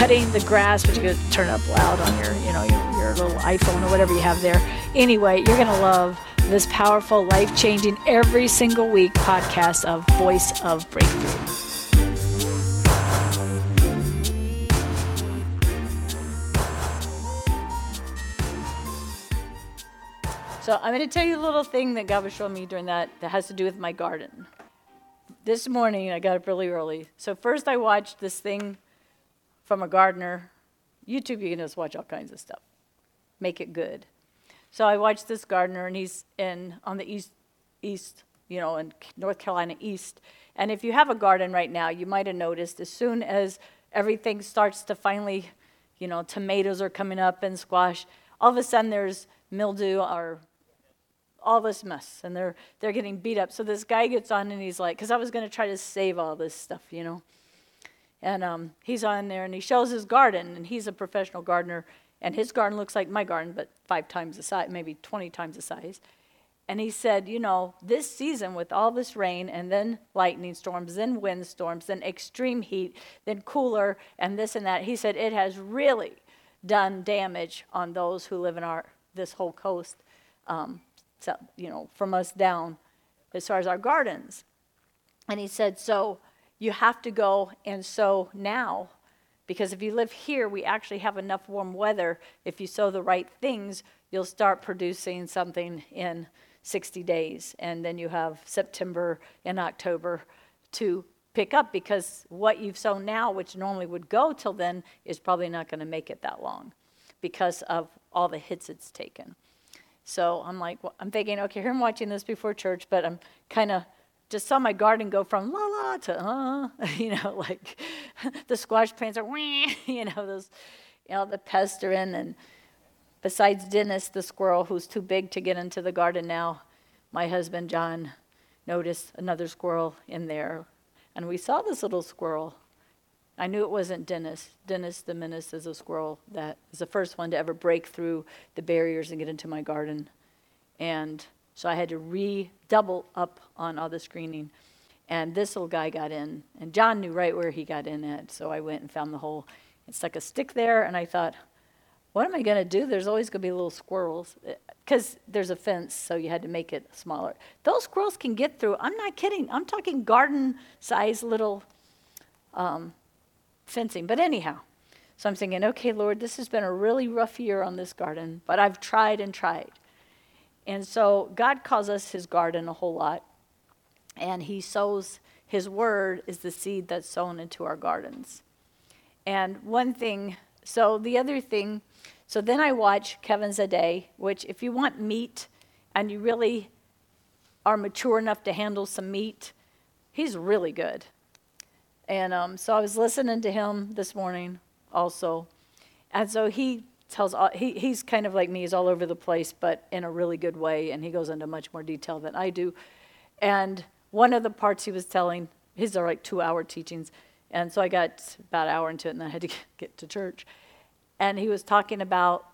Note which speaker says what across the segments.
Speaker 1: cutting the grass, but you could turn up loud on your, you know, your, your little iPhone or whatever you have there. Anyway, you're going to love this powerful, life changing, every single week podcast of Voice of Breakthrough. So I'm going to tell you a little thing that God was showing me during that that has to do with my garden. This morning I got up really early. So first I watched this thing from a gardener. YouTube, you can just watch all kinds of stuff. Make it good. So I watched this gardener, and he's in on the east, east, you know, in North Carolina east. And if you have a garden right now, you might have noticed as soon as everything starts to finally, you know, tomatoes are coming up and squash, all of a sudden there's mildew or all this mess and they're they're getting beat up so this guy gets on and he's like because i was going to try to save all this stuff you know and um, he's on there and he shows his garden and he's a professional gardener and his garden looks like my garden but five times the size maybe 20 times the size and he said you know this season with all this rain and then lightning storms then wind storms then extreme heat then cooler and this and that he said it has really done damage on those who live in our this whole coast um, so, you know, from us down as far as our gardens. And he said, so you have to go and sow now. Because if you live here, we actually have enough warm weather. If you sow the right things, you'll start producing something in 60 days. And then you have September and October to pick up because what you've sown now, which normally would go till then, is probably not going to make it that long because of all the hits it's taken. So I'm like, well, I'm thinking, okay, here I'm watching this before church, but I'm kind of just saw my garden go from la la to uh, you know, like the squash plants are, you know, those, you know, the pests are in. And besides Dennis, the squirrel, who's too big to get into the garden now, my husband John noticed another squirrel in there. And we saw this little squirrel. I knew it wasn't Dennis. Dennis the menace is a squirrel that is the first one to ever break through the barriers and get into my garden. And so I had to redouble up on all the screening. And this little guy got in, and John knew right where he got in at. So I went and found the hole and stuck a stick there. And I thought, what am I going to do? There's always going to be little squirrels because there's a fence, so you had to make it smaller. Those squirrels can get through. I'm not kidding. I'm talking garden size little um, fencing. But anyhow, so I'm thinking, okay, Lord, this has been a really rough year on this garden, but I've tried and tried. And so God calls us his garden a whole lot, and he sows his word is the seed that's sown into our gardens. And one thing, so the other thing, so then I watch Kevin Zadai, which if you want meat and you really are mature enough to handle some meat, he's really good. And um, so I was listening to him this morning also. And so he tells, all, he, he's kind of like me, he's all over the place, but in a really good way. And he goes into much more detail than I do. And one of the parts he was telling, his are like two hour teachings. And so I got about an hour into it and then I had to get to church. And he was talking about,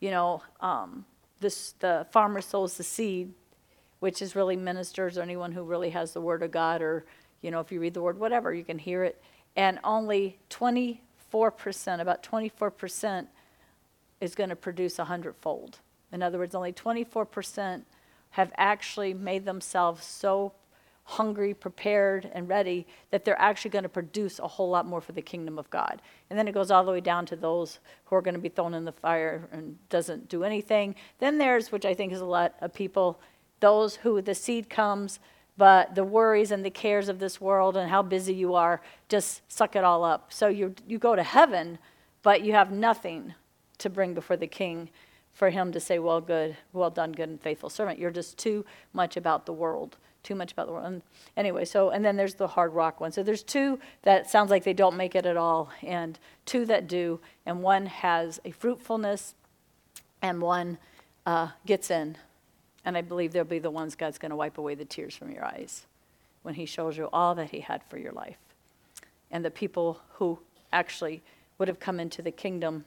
Speaker 1: you know, um, this, the farmer sows the seed, which is really ministers or anyone who really has the word of God or you know, if you read the word, whatever, you can hear it. And only 24%, about 24%, is going to produce a hundredfold. In other words, only 24% have actually made themselves so hungry, prepared, and ready that they're actually going to produce a whole lot more for the kingdom of God. And then it goes all the way down to those who are going to be thrown in the fire and doesn't do anything. Then there's, which I think is a lot of people, those who the seed comes, but the worries and the cares of this world and how busy you are just suck it all up. So you, you go to heaven, but you have nothing to bring before the king for him to say, Well, good, well done, good and faithful servant. You're just too much about the world. Too much about the world. And anyway, so, and then there's the hard rock one. So there's two that sounds like they don't make it at all, and two that do, and one has a fruitfulness, and one uh, gets in. And I believe they'll be the ones God's going to wipe away the tears from your eyes when He shows you all that He had for your life. And the people who actually would have come into the kingdom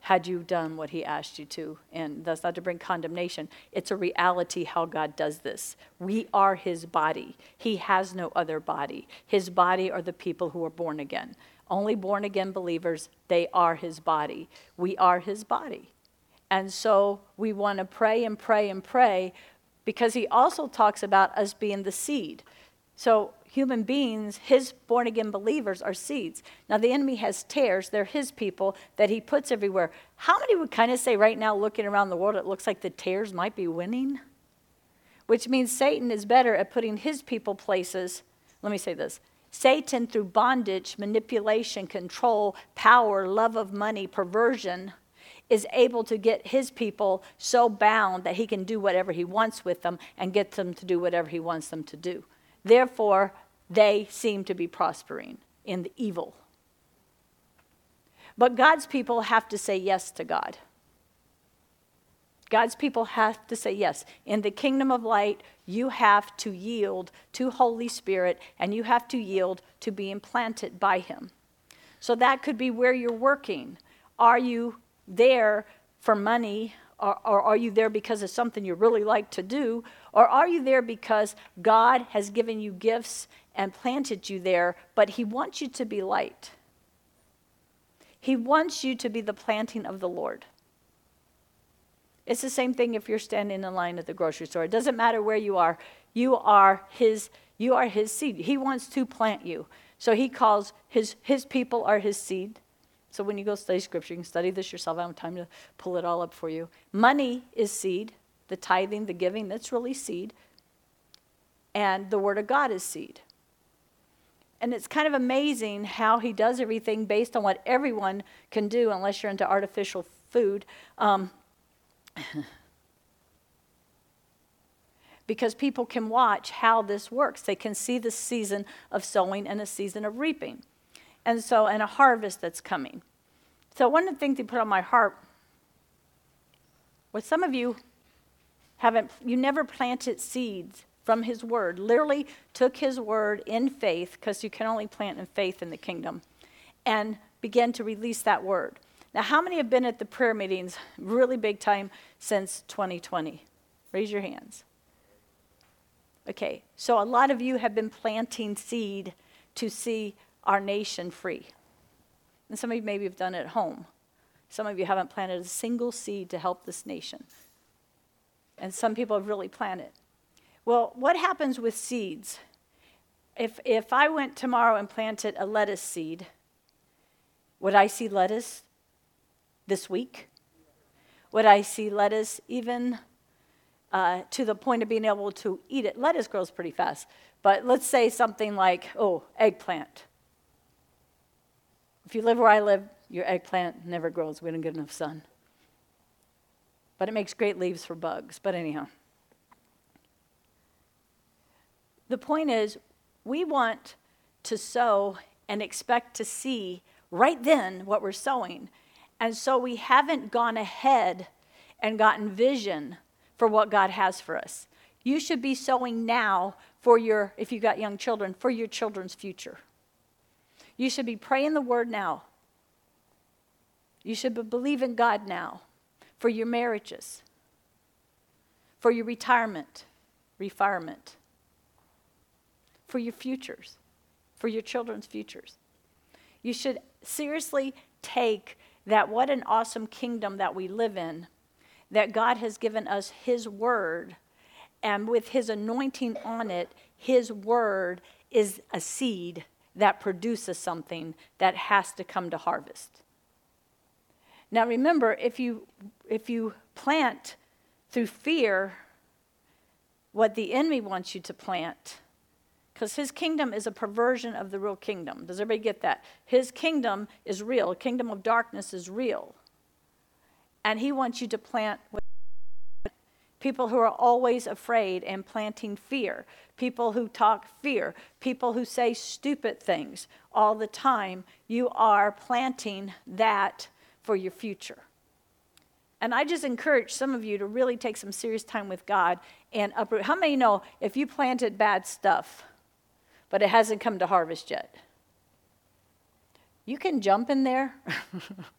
Speaker 1: had you done what he asked you to. And that's not to bring condemnation. It's a reality how God does this. We are his body. He has no other body. His body are the people who are born again. Only born again believers, they are his body. We are his body. And so we want to pray and pray and pray because he also talks about us being the seed. So human beings, his born again believers, are seeds. Now, the enemy has tares. They're his people that he puts everywhere. How many would kind of say right now, looking around the world, it looks like the tares might be winning? Which means Satan is better at putting his people places. Let me say this Satan, through bondage, manipulation, control, power, love of money, perversion, is able to get his people so bound that he can do whatever he wants with them and get them to do whatever he wants them to do. Therefore, they seem to be prospering in the evil. But God's people have to say yes to God. God's people have to say yes. In the kingdom of light, you have to yield to Holy Spirit and you have to yield to being planted by Him. So that could be where you're working. Are you there for money or, or, are you there because of something you really like to do? Or are you there because God has given you gifts and planted you there, but He wants you to be light? He wants you to be the planting of the Lord. It's the same thing if you're standing in line at the grocery store. It doesn't matter where you are. You are his you are his seed. He wants to plant you. So he calls his his people are his seed. So when you go study scripture, you can study this yourself. I don't have time to pull it all up for you. Money is seed. The tithing, the giving, that's really seed. And the word of God is seed. And it's kind of amazing how he does everything based on what everyone can do, unless you're into artificial food. Um, because people can watch how this works. They can see the season of sowing and the season of reaping. And so, and a harvest that's coming. So, one of the things he put on my heart was some of you haven't, you never planted seeds from his word, literally took his word in faith, because you can only plant in faith in the kingdom, and began to release that word. Now, how many have been at the prayer meetings really big time since 2020? Raise your hands. Okay, so a lot of you have been planting seed to see our nation free. And some of you maybe have done it at home. Some of you haven't planted a single seed to help this nation. And some people have really planted. Well, what happens with seeds? If, if I went tomorrow and planted a lettuce seed, would I see lettuce this week? Would I see lettuce even uh, to the point of being able to eat it? Lettuce grows pretty fast, but let's say something like, oh, eggplant. If you live where I live, your eggplant never grows. We don't get enough sun. But it makes great leaves for bugs. But anyhow, the point is, we want to sow and expect to see right then what we're sowing. And so we haven't gone ahead and gotten vision for what God has for us. You should be sowing now for your, if you've got young children, for your children's future. You should be praying the word now. You should believe in God now for your marriages, for your retirement, refirement, for your futures, for your children's futures. You should seriously take that what an awesome kingdom that we live in, that God has given us His word, and with His anointing on it, His word is a seed that produces something that has to come to harvest. Now remember, if you if you plant through fear what the enemy wants you to plant, because his kingdom is a perversion of the real kingdom. Does everybody get that? His kingdom is real. kingdom of darkness is real. And he wants you to plant people who are always afraid and planting fear, people who talk fear, people who say stupid things all the time. You are planting that for your future. And I just encourage some of you to really take some serious time with God and uproot. How many know if you planted bad stuff, but it hasn't come to harvest yet? You can jump in there.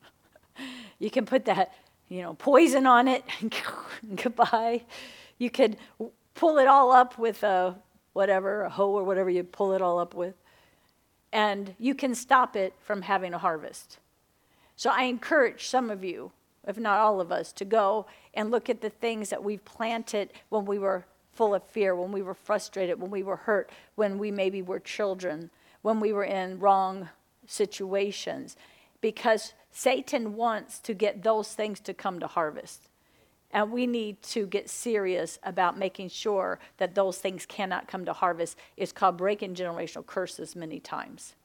Speaker 1: you can put that, you know, poison on it. Goodbye. You could pull it all up with a whatever, a hoe or whatever you pull it all up with. And you can stop it from having a harvest. So I encourage some of you if not all of us, to go and look at the things that we've planted when we were full of fear, when we were frustrated, when we were hurt, when we maybe were children, when we were in wrong situations. Because Satan wants to get those things to come to harvest. And we need to get serious about making sure that those things cannot come to harvest. It's called breaking generational curses many times.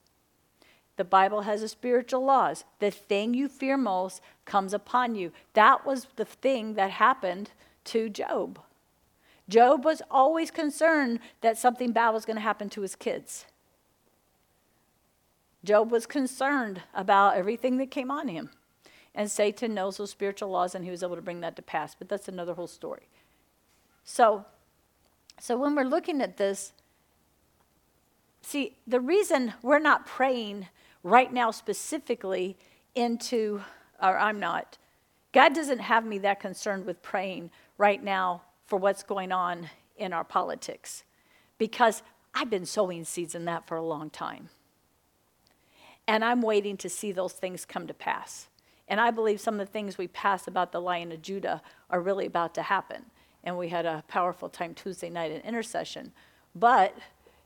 Speaker 1: The Bible has a spiritual laws. The thing you fear most comes upon you. That was the thing that happened to Job. Job was always concerned that something bad was going to happen to his kids. Job was concerned about everything that came on him. And Satan knows those spiritual laws and he was able to bring that to pass. But that's another whole story. So, so when we're looking at this, see, the reason we're not praying right now specifically into, or I'm not. God doesn't have me that concerned with praying right now for what's going on in our politics because I've been sowing seeds in that for a long time. And I'm waiting to see those things come to pass. And I believe some of the things we pass about the Lion of Judah are really about to happen. And we had a powerful time Tuesday night in intercession. But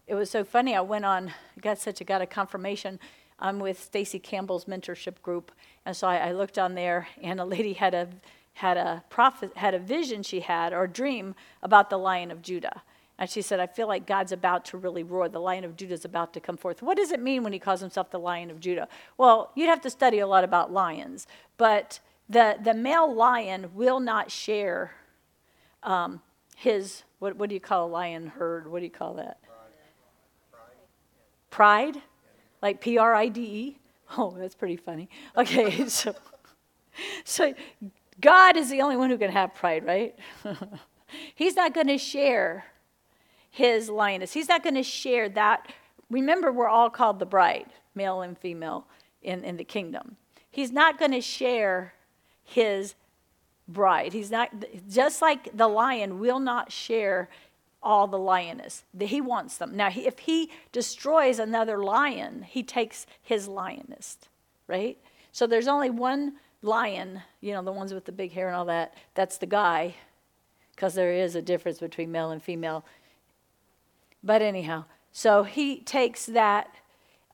Speaker 1: it was so funny. I went on, got such a got a confirmation I'm with Stacey Campbell's mentorship group, and so I, I, looked on there, and a lady had a had a prophet had a vision she had or a dream about the Lion of Judah, and she said, "I feel like God's about to really roar. The Lion of Judah is about to come forth." What does it mean when He calls Himself the Lion of Judah? Well, you'd have to study a lot about lions, but the the male lion will not share um, his what what do you call a lion herd? What do you call that? Pride. Pride? like P R I D E. Oh, that's pretty funny. Okay, so, so God is the only one who can have pride, right? He's not going to share his lioness. He's not going to share that. Remember, we're all called the bride, male and female, in, in the kingdom. He's not going to share his bride. He's not, just like the lion will not share all the lioness. He wants them. Now, if he destroys another lion, he takes his lioness, right? So there's only one lion, you know, the ones with the big hair and all that. That's the guy, because there is a difference between male and female. But anyhow, so he takes that,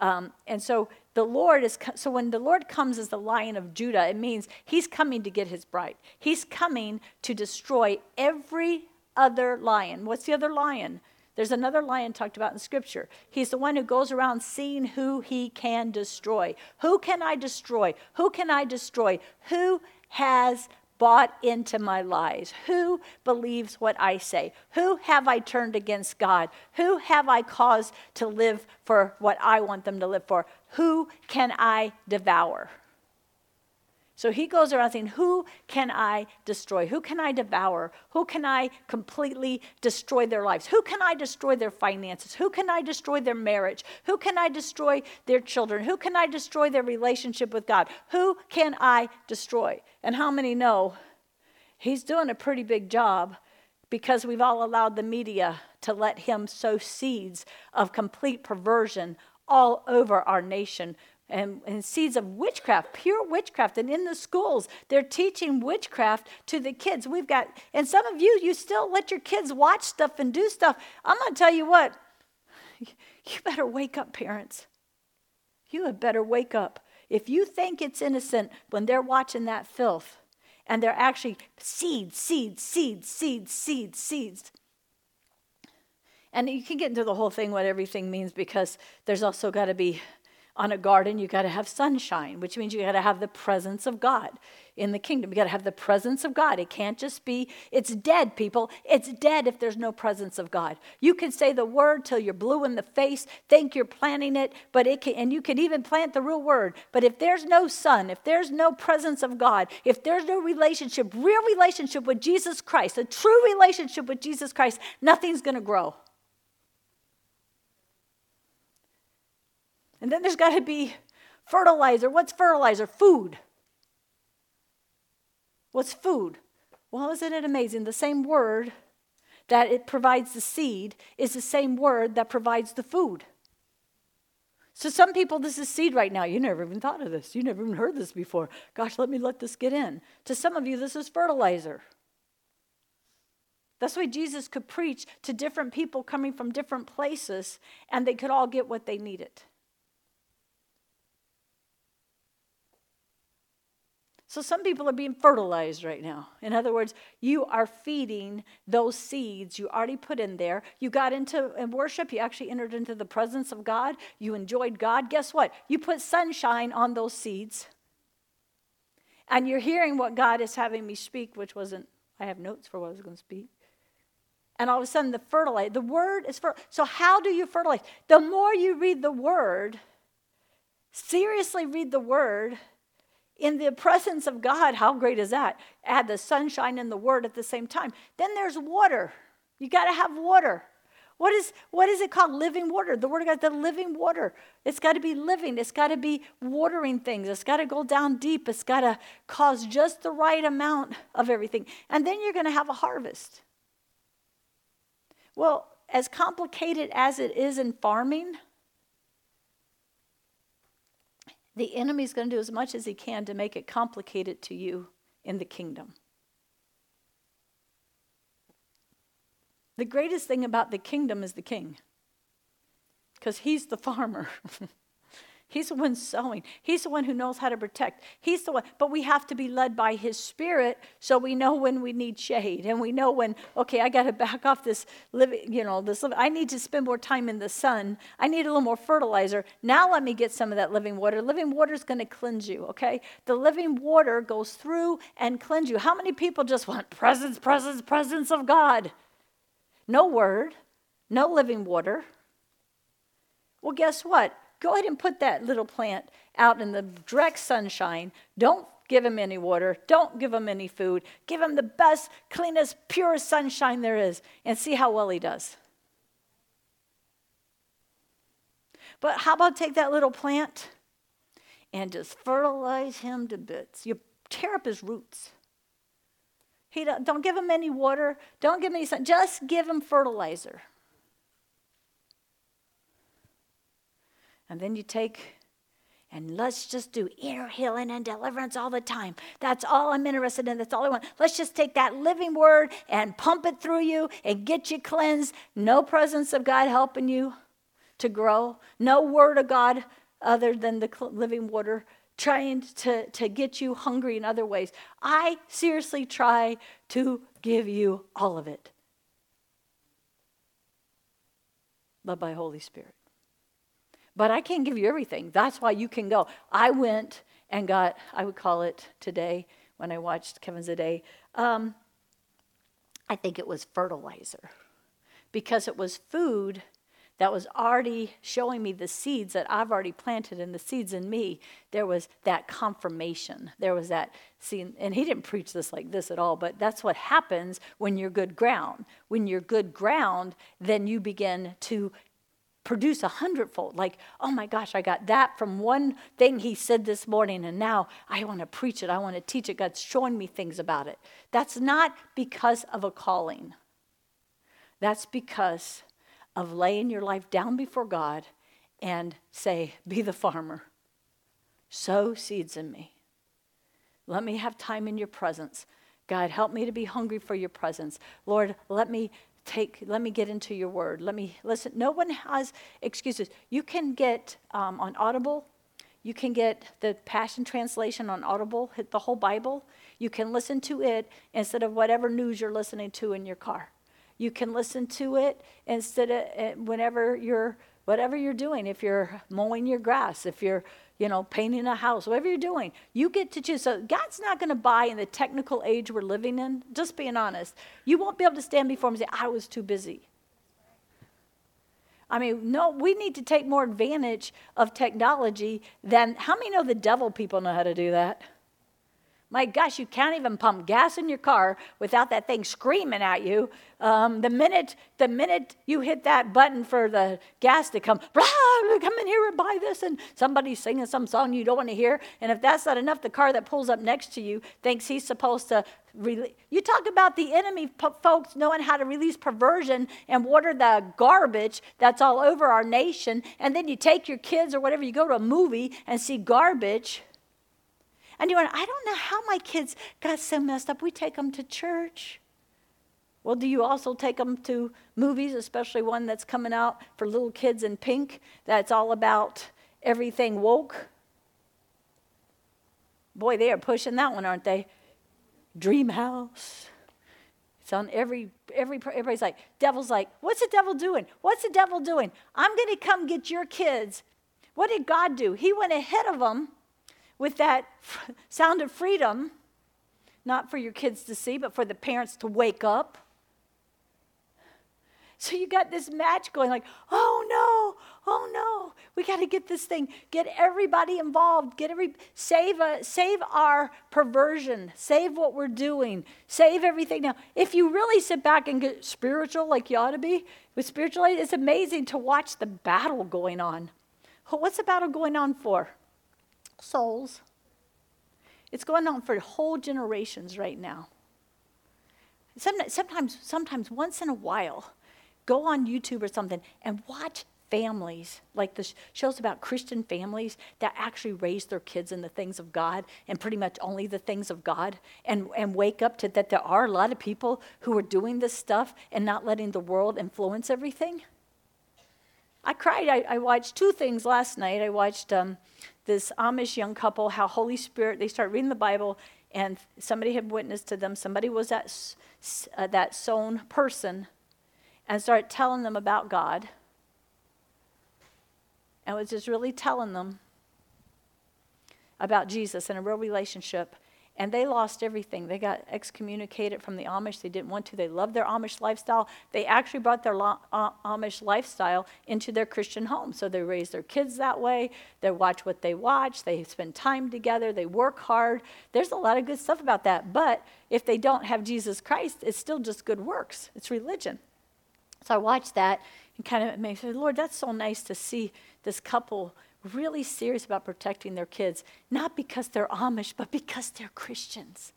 Speaker 1: um, and so the Lord is, so when the Lord comes as the lion of Judah, it means he's coming to get his bride. He's coming to destroy every other lion. What's the other lion? There's another lion talked about in Scripture. He's the one who goes around seeing who he can destroy. Who can I destroy? Who can I destroy? Who has bought into my lies? Who believes what I say? Who have I turned against God? Who have I caused to live for what I want them to live for? Who can I devour? So he goes around saying, Who can I destroy? Who can I devour? Who can I completely destroy their lives? Who can I destroy their finances? Who can I destroy their marriage? Who can I destroy their children? Who can I destroy their relationship with God? Who can I destroy? And how many know he's doing a pretty big job because we've all allowed the media to let him sow seeds of complete perversion all over our nation and, and seeds of witchcraft, pure witchcraft. And in the schools, they're teaching witchcraft to the kids. We've got, and some of you, you still let your kids watch stuff and do stuff. I'm going to tell you what, you better wake up, parents. You had better wake up. If you think it's innocent when they're watching that filth and they're actually seeds, seeds, seeds, seeds, seeds, seeds. And you can get into the whole thing, what everything means, because there's also got to be on a garden, you got to have sunshine, which means you got to have the presence of God in the kingdom. You got to have the presence of God. It can't just be, it's dead, people. It's dead if there's no presence of God. You can say the word till you're blue in the face, think you're planting it, but it can, and you can even plant the real word. But if there's no sun, if there's no presence of God, if there's no relationship, real relationship with Jesus Christ, a true relationship with Jesus Christ, nothing's going to grow. And then there's got to be fertilizer. What's fertilizer? Food. What's food? Well, isn't it amazing? The same word that it provides the seed is the same word that provides the food. So some people, this is seed right now. You never even thought of this. You never even heard this before. Gosh, let me let this get in. To some of you, this is fertilizer. That's why Jesus could preach to different people coming from different places, and they could all get what they needed. So some people are being fertilized right now. In other words, you are feeding those seeds you already put in there. You got into in worship, you actually entered into the presence of God, you enjoyed God. Guess what? You put sunshine on those seeds. And you're hearing what God is having me speak, which wasn't, I have notes for what I was going to speak. And all of a sudden, the fertilize, the word is fertile. So, how do you fertilize? The more you read the word, seriously read the word, in the presence of God, how great is that? Add the sunshine and the word at the same time. Then there's water. You got to have water. What is, what is it called? Living water. The word of God, the living water. It's got to be living. It's got to be watering things. It's got to go down deep. It's got to cause just the right amount of everything. And then you're going to have a harvest. Well, as complicated as it is in farming, the enemy's going to do as much as he can to make it complicated to you in the kingdom. The greatest thing about the kingdom is the king, because he's the farmer. He's the one sowing. He's the one who knows how to protect. He's the one. But we have to be led by His Spirit so we know when we need shade and we know when, okay, I got to back off this living, you know, this. I need to spend more time in the sun. I need a little more fertilizer. Now let me get some of that living water. Living water is going to cleanse you, okay? The living water goes through and cleanse you. How many people just want presence, presence, presence of God? No word, no living water. Well, guess what? Go ahead and put that little plant out in the direct sunshine. Don't give him any water. Don't give him any food. Give him the best, cleanest, purest sunshine there is and see how well he does. But how about take that little plant and just fertilize him to bits? You tear up his roots. He don't, don't give him any water. Don't give him any sun. Just give him fertilizer. And then you take and let's just do inner healing and deliverance all the time. That's all I'm interested in. That's all I want. Let's just take that living word and pump it through you and get you cleansed. No presence of God helping you to grow. No word of God other than the living water trying to, to get you hungry in other ways. I seriously try to give you all of it. Led by Holy Spirit. But I can't give you everything. That's why you can go. I went and got, I would call it today when I watched Kevin Zadai, um, I think it was fertilizer because it was food that was already showing me the seeds that I've already planted and the seeds in me. There was that confirmation. There was that see, and he didn't preach this like this at all, but that's what happens when you're good ground. When you're good ground, then you begin to produce a hundredfold. Like, oh my gosh, I got that from one thing he said this morning, and now I want to preach it. I want to teach it. God's showing me things about it. That's not because of a calling, that's because of laying your life down before God and say, Be the farmer, sow seeds in me. Let me have time in your presence. God, help me to be hungry for your presence. Lord, let me take let me get into your word. Let me listen no one has excuses. You can get um, on audible. You can get the passion translation on audible hit the whole bible. You can listen to it instead of whatever news you're listening to in your car. You can listen to it instead of uh, whenever you're whatever you're doing, if you're mowing your grass, if you're, you know, painting a house, whatever you're doing, you get to choose. So God's not going to buy in the technical age we're living in, just being honest. You won't be able to stand before him and say, I was too busy. I mean, no, we need to take more advantage of technology than how many know the devil people know how to do that? My gosh, you can't even pump gas in your car without that thing screaming at you. Um, the minute the minute you hit that button for the gas to come, blah, come in here and buy this, and somebody's singing some song you don't want to hear. And if that's not enough, the car that pulls up next to you thinks he's supposed to. You talk about the enemy folks knowing how to release perversion and water the garbage that's all over our nation, and then you take your kids or whatever, you go to a movie and see garbage and you went, I don't know how my kids got so messed up. We take them to church. Well, do you also take them to movies, especially one that's coming out for little kids in pink that's all about everything woke? Boy, they are pushing that one, aren't they? Dream House. It's on every every everybody's like, devil's like, what's the devil doing? What's the devil doing? I'm going to come get your kids. What did God do? He went ahead of them with that sound of freedom, not for your kids to see, but for the parents to wake up. So you got this match going like, oh no, oh no, we got to get this thing, get everybody involved, get every save a, save our perversion, save what we're doing, save everything. Now, if you really sit back and get spiritual like you ought to be, with spiritual, it's amazing to watch the battle going on. What's the battle going on for? Souls. It's going on for whole generations right now. Sometimes, sometimes once in a while, go on YouTube or something and watch families, like the shows about Christian families that actually raise their kids in the things of God and pretty much only the things of God, and, and wake up to that there are a lot of people who are doing this stuff and not letting the world influence everything. I cried. I, I watched two things last night. I watched um, this Amish young couple, how Holy Spirit, they start reading the Bible, and somebody had witnessed to them. Somebody was that, uh, that sown person and started telling them about God. And was just really telling them about Jesus and a real relationship and they lost everything. They got excommunicated from the Amish. They didn't want to. They loved their Amish lifestyle. They actually brought their uh, Amish lifestyle into their Christian home. So they raise their kids that way. They watch what they watch. They spend time together. They work hard. There's a lot of good stuff about that. But if they don't have Jesus Christ, it's still just good works. It's religion. So I watched that and kind of made me say, Lord, that's so nice to see this couple really serious about protecting their kids, not because they're Amish, but because they're Christians.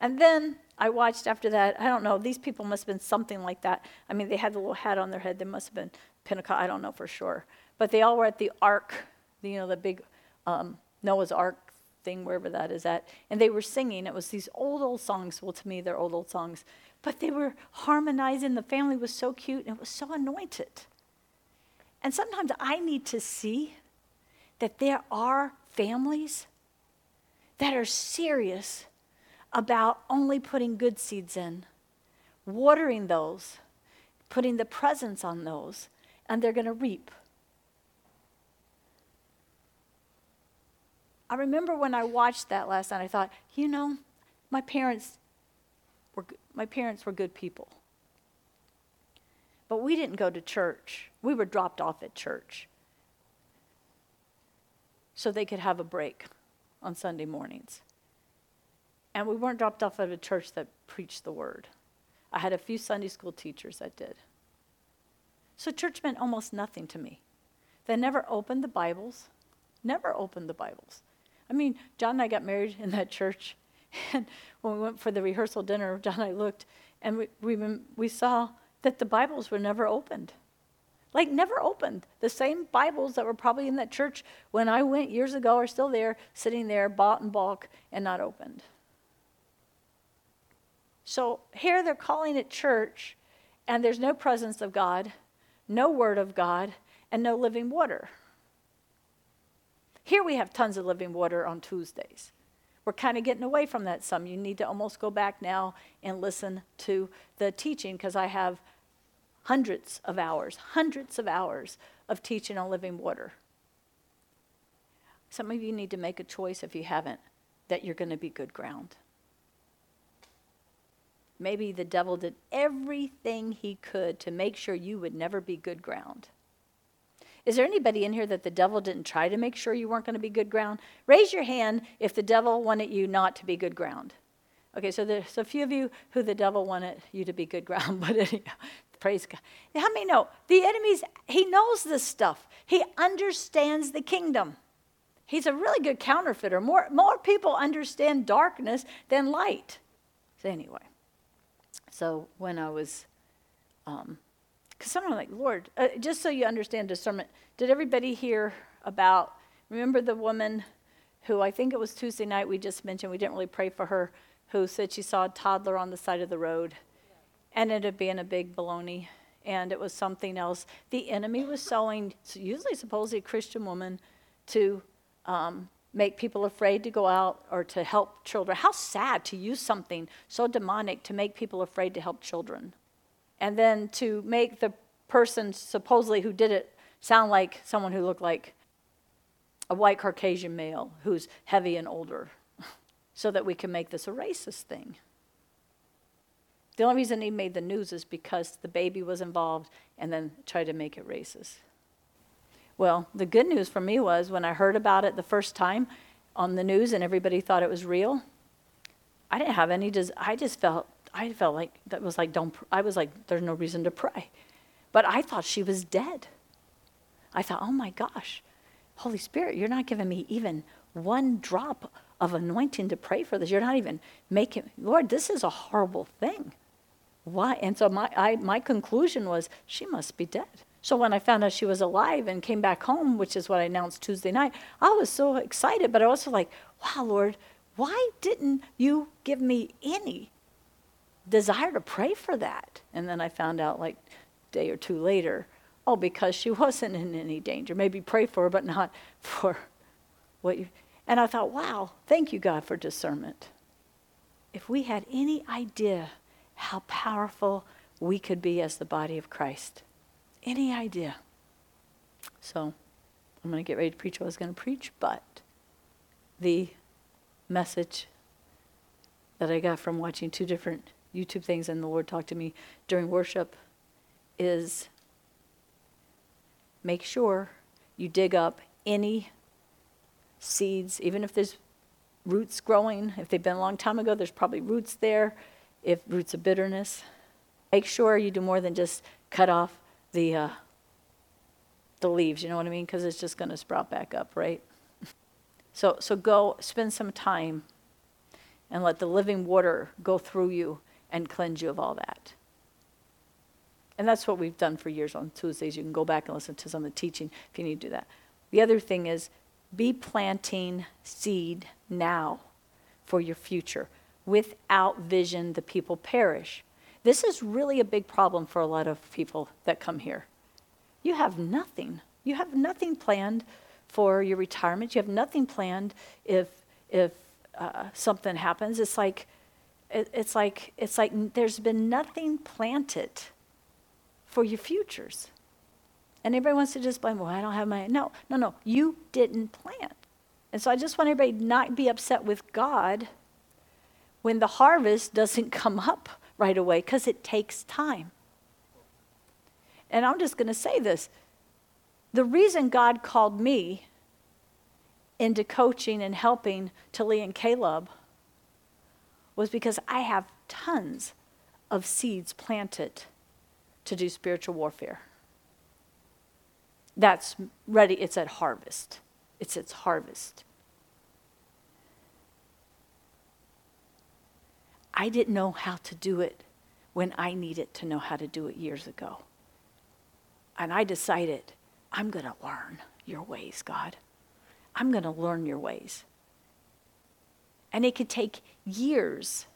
Speaker 1: And then I watched after that, I don't know, these people must have been something like that. I mean, they had the little hat on their head, they must have been Pentecost, I don't know for sure. But they all were at the ark, you know, the big um, Noah's ark thing, wherever that is at. And they were singing. It was these old, old songs. Well, to me, they're old, old songs. But they were harmonizing. The family was so cute and it was so anointed. And sometimes I need to see that there are families that are serious about only putting good seeds in, watering those, putting the presence on those, and they're going to reap. I remember when I watched that last night, I thought, you know, my parents were, my parents were good people. But we didn't go to church. We were dropped off at church so they could have a break on Sunday mornings. And we weren't dropped off at a church that preached the word. I had a few Sunday school teachers that did. So church meant almost nothing to me. They never opened the Bibles, never opened the Bibles. I mean, John and I got married in that church, and when we went for the rehearsal dinner, John and I looked, and we, we, we saw that the Bibles were never opened. Like, never opened. The same Bibles that were probably in that church when I went years ago are still there, sitting there, bought in bulk, and not opened. So here they're calling it church, and there's no presence of God, no word of God, and no living water. Here we have tons of living water on Tuesdays. We're kind of getting away from that some. You need to almost go back now and listen to the teaching because I have hundreds of hours, hundreds of hours of teaching on living water. Some of you need to make a choice if you haven't that you're going to be good ground. Maybe the devil did everything he could to make sure you would never be good ground. Is there anybody in here that the devil didn't try to make sure you weren't going to be good ground? Raise your hand if the devil wanted you not to be good ground. Okay, so there's a few of you who the devil wanted you to be good ground, but anyhow, praise God. How many know the enemy's, he knows this stuff. He understands the kingdom. He's a really good counterfeiter. More, more people understand darkness than light. So, anyway, so when I was, because um, someone like, Lord, uh, just so you understand discernment, did everybody hear about, remember the woman who I think it was Tuesday night we just mentioned, we didn't really pray for her, who said she saw a toddler on the side of the road ended up being a big baloney and it was something else. The enemy was selling, usually supposedly a Christian woman, to um, make people afraid to go out or to help children. How sad to use something so demonic to make people afraid to help children. And then to make the person supposedly who did it sound like someone who looked like a white Caucasian male who's heavy and older, so that we can make this a racist thing. The only reason he made the news is because the baby was involved and then tried to make it racist. Well, the good news for me was when I heard about it the first time on the news and everybody thought it was real, I didn't have any, des- I just felt, I felt like, that was like, don't, I was like, there's no reason to pray. But I thought she was dead. I thought, oh my gosh, Holy Spirit, you're not giving me even one drop of anointing to pray for this. You're not even making, Lord, this is a horrible thing. Why? And so my, I, my conclusion was, she must be dead. So when I found out she was alive and came back home, which is what I announced Tuesday night, I was so excited, but I was also like, wow, Lord, why didn't you give me any desire to pray for that? And then I found out like a day or two later, oh, because she wasn't in any danger. Maybe pray for her, but not for what you. And I thought, wow, thank you, God, for discernment. If we had any idea how powerful we could be as the body of Christ any idea. So I'm going to get ready to preach what I was going to preach, but the message that I got from watching two different YouTube things and the Lord talked to me during worship is make sure you dig up any seeds, even if there's roots growing. If they've been a long time ago, there's probably roots there, if roots of bitterness. Make sure you do more than just cut off the uh, the leaves. You know what I mean? Because it's just going to sprout back up, right? So so go spend some time and let the living water go through you and cleanse you of all that. And that's what we've done for years on Tuesdays. You can go back and listen to some of the teaching if you need to do that. The other thing is be planting seed now for your future. Without vision, the people perish. This is really a big problem for a lot of people that come here. You have nothing. You have nothing planned for your retirement. You have nothing planned if if uh, something happens. It's like it, it's like it's like there's been nothing planted for your futures. And everybody wants to just blame, well, I don't have my no, no, no. You didn't plant. And so I just want everybody not be upset with God when the harvest doesn't come up right away because it takes time. And I'm just going to say this the reason God called me into coaching and helping Talia and Caleb was because I have tons of seeds planted to do spiritual warfare. That's ready, it's at harvest. It's its harvest. I didn't know how to do it when I needed to know how to do it years ago. And I decided, I'm going to learn your ways, God. I'm going to learn your ways. And it could take years,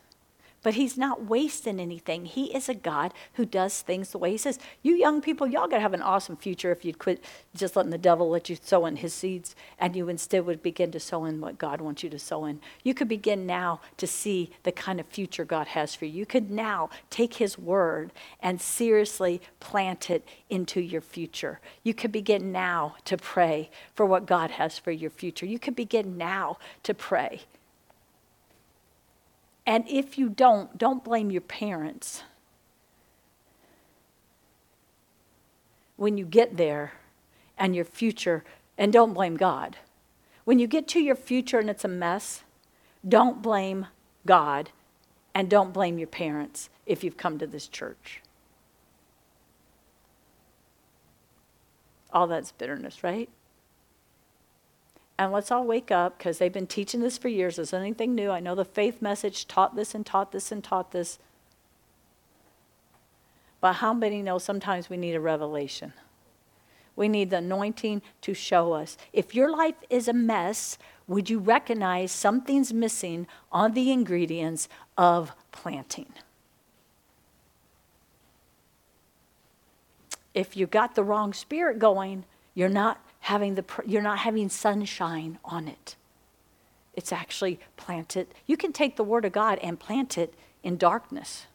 Speaker 1: but he's not wasting anything. He is a God who does things the way he says. You young people, y'all got to have an awesome future if you'd quit just letting the devil let you sow in his seeds and you instead would begin to sow in what God wants you to sow in. You could begin now to see the kind of future God has for you. You could now take his word and seriously plant it into your future. You could begin now to pray for what God has for your future. You could begin now to pray and if you don't, don't blame your parents. When you get there and your future, and don't blame God. When you get to your future and it's a mess, don't blame God and don't blame your parents if you've come to this church. All that's bitterness, right? And let's all wake up because they've been teaching this for years. Is anything new? I know the faith message taught this and taught this and taught this. But how many know sometimes we need a revelation? We need the anointing to show us. If your life is a mess, would you recognize something's missing on the ingredients of planting? If you got the wrong spirit going, you're not having the you're not having sunshine on it. It's actually planted. You can take the word of God and plant it in darkness.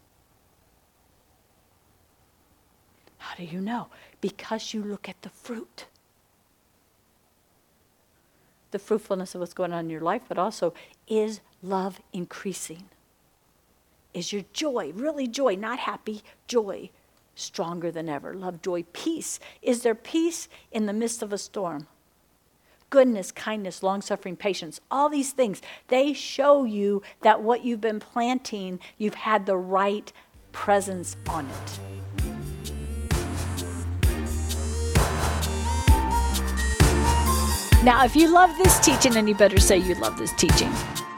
Speaker 1: How do you know? Because you look at the fruit. The fruitfulness of what's going on in your life, but also is love increasing? Is your joy, really joy, not happy, joy, stronger than ever. Love, joy, peace. Is there peace in the midst of a storm? Goodness, kindness, long suffering, patience, all these things, they show you that what you've been planting, you've had the right presence on it. Now, if you love this teaching, and you better say you love this teaching,